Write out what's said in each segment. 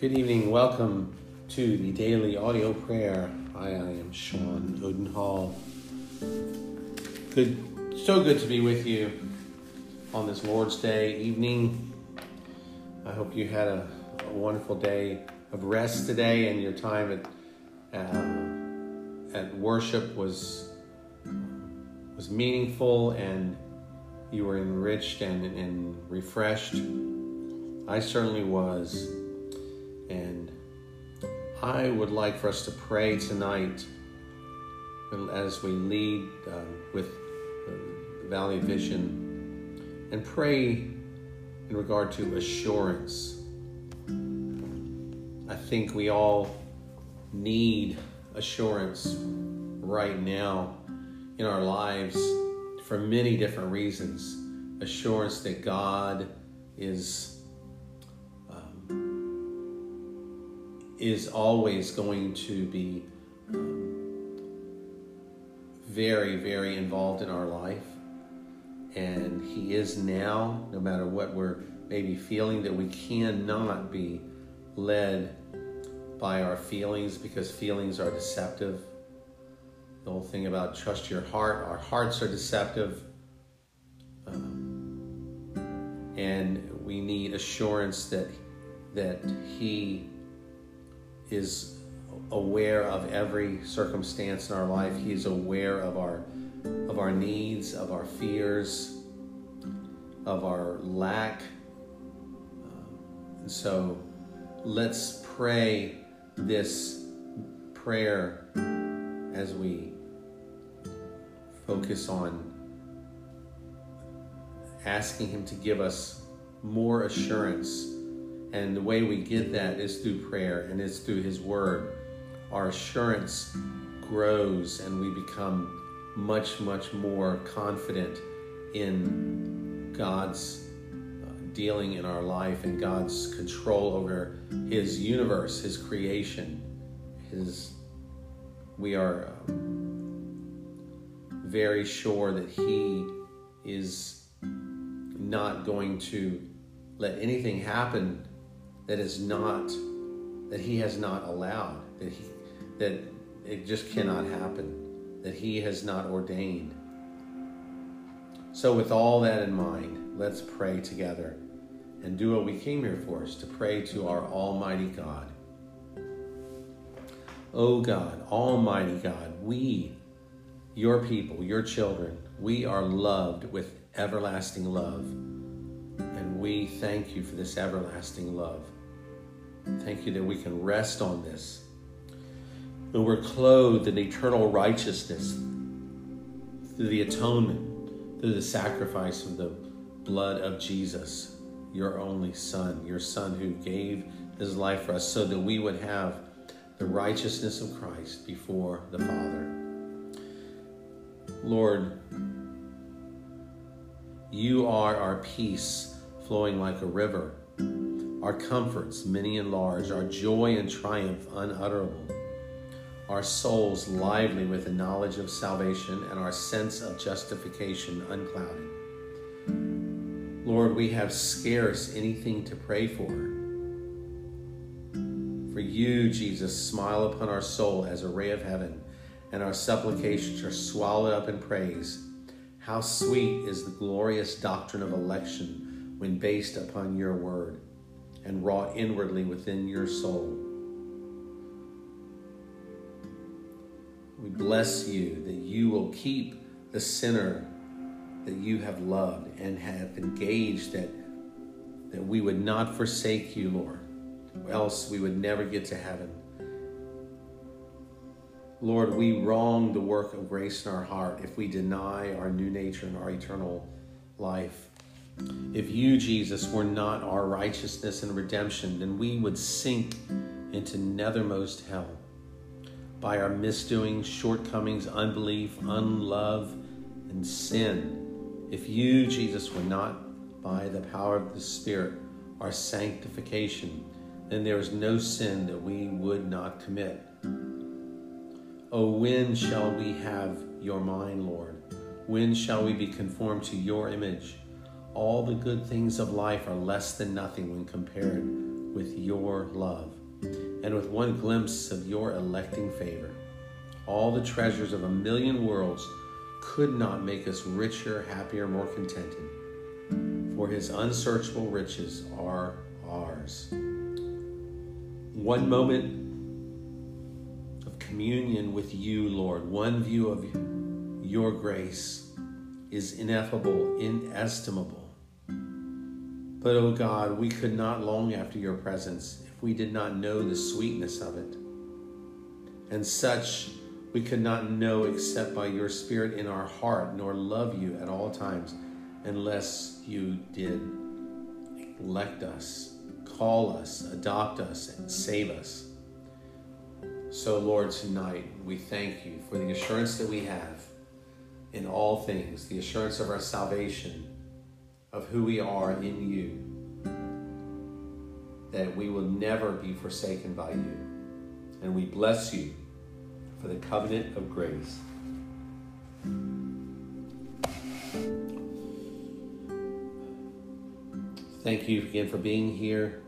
Good evening. Welcome to the daily audio prayer. Hi, I am Sean Odenhall. Good, so good to be with you on this Lord's Day evening. I hope you had a, a wonderful day of rest today, and your time at uh, at worship was was meaningful, and you were enriched and, and refreshed. I certainly was. And I would like for us to pray tonight as we lead uh, with the Valley Vision and pray in regard to assurance. I think we all need assurance right now in our lives for many different reasons. Assurance that God is is always going to be um, very, very involved in our life. And He is now, no matter what we're maybe feeling, that we cannot be led by our feelings because feelings are deceptive. The whole thing about trust your heart, our hearts are deceptive. Um, and we need assurance that that He is aware of every circumstance in our life. He is aware of our of our needs, of our fears, of our lack. And so let's pray this prayer as we focus on asking Him to give us more assurance and the way we get that is through prayer and it's through His Word. Our assurance grows and we become much, much more confident in God's uh, dealing in our life and God's control over His universe, His creation. His, we are um, very sure that He is not going to let anything happen that is not that he has not allowed that he that it just cannot happen that he has not ordained. So with all that in mind let's pray together and do what we came here for is to pray to our almighty god. Oh god almighty god we your people your children we are loved with everlasting love. And we thank you for this everlasting love Thank you that we can rest on this. And we're clothed in eternal righteousness through the atonement, through the sacrifice of the blood of Jesus, your only Son, your Son who gave his life for us so that we would have the righteousness of Christ before the Father. Lord, you are our peace flowing like a river our comforts, many and large, our joy and triumph unutterable, our souls lively with the knowledge of salvation, and our sense of justification unclouded. Lord, we have scarce anything to pray for. For you, Jesus, smile upon our soul as a ray of heaven, and our supplications are swallowed up in praise. How sweet is the glorious doctrine of election when based upon your word and wrought inwardly within your soul. We bless you that you will keep the sinner that you have loved and have engaged that, that we would not forsake you, Lord, else we would never get to heaven. Lord, we wrong the work of grace in our heart if we deny our new nature and our eternal life. If you, Jesus, were not our righteousness and redemption, then we would sink into nethermost hell. By our misdoings, shortcomings, unbelief, unlove, and sin. If you, Jesus, were not by the power of the Spirit our sanctification, then there is no sin that we would not commit. Oh, when shall we have your mind, Lord? When shall we be conformed to your image? All the good things of life are less than nothing when compared with your love and with one glimpse of your electing favor. All the treasures of a million worlds could not make us richer, happier, more contented, for his unsearchable riches are ours. One moment of communion with you, Lord, one view of your grace is ineffable, inestimable. But, O oh God, we could not long after your presence if we did not know the sweetness of it. And such we could not know except by your Spirit in our heart, nor love you at all times unless you did elect us, call us, adopt us, and save us. So, Lord, tonight we thank you for the assurance that we have in all things, the assurance of our salvation of who we are in you, that we will never be forsaken by you. And we bless you for the covenant of grace. Thank you again for being here.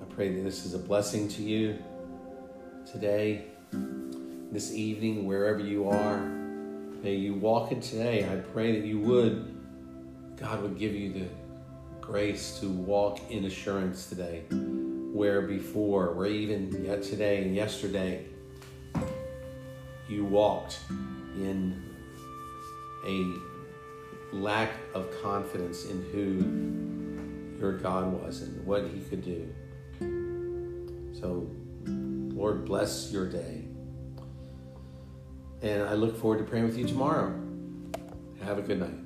I pray that this is a blessing to you today, this evening, wherever you are. May you walk in today. I pray that you would God would give you the grace to walk in assurance today, where before, where even yet today and yesterday, you walked in a lack of confidence in who your God was and what He could do. So, Lord, bless your day. And I look forward to praying with you tomorrow. Have a good night.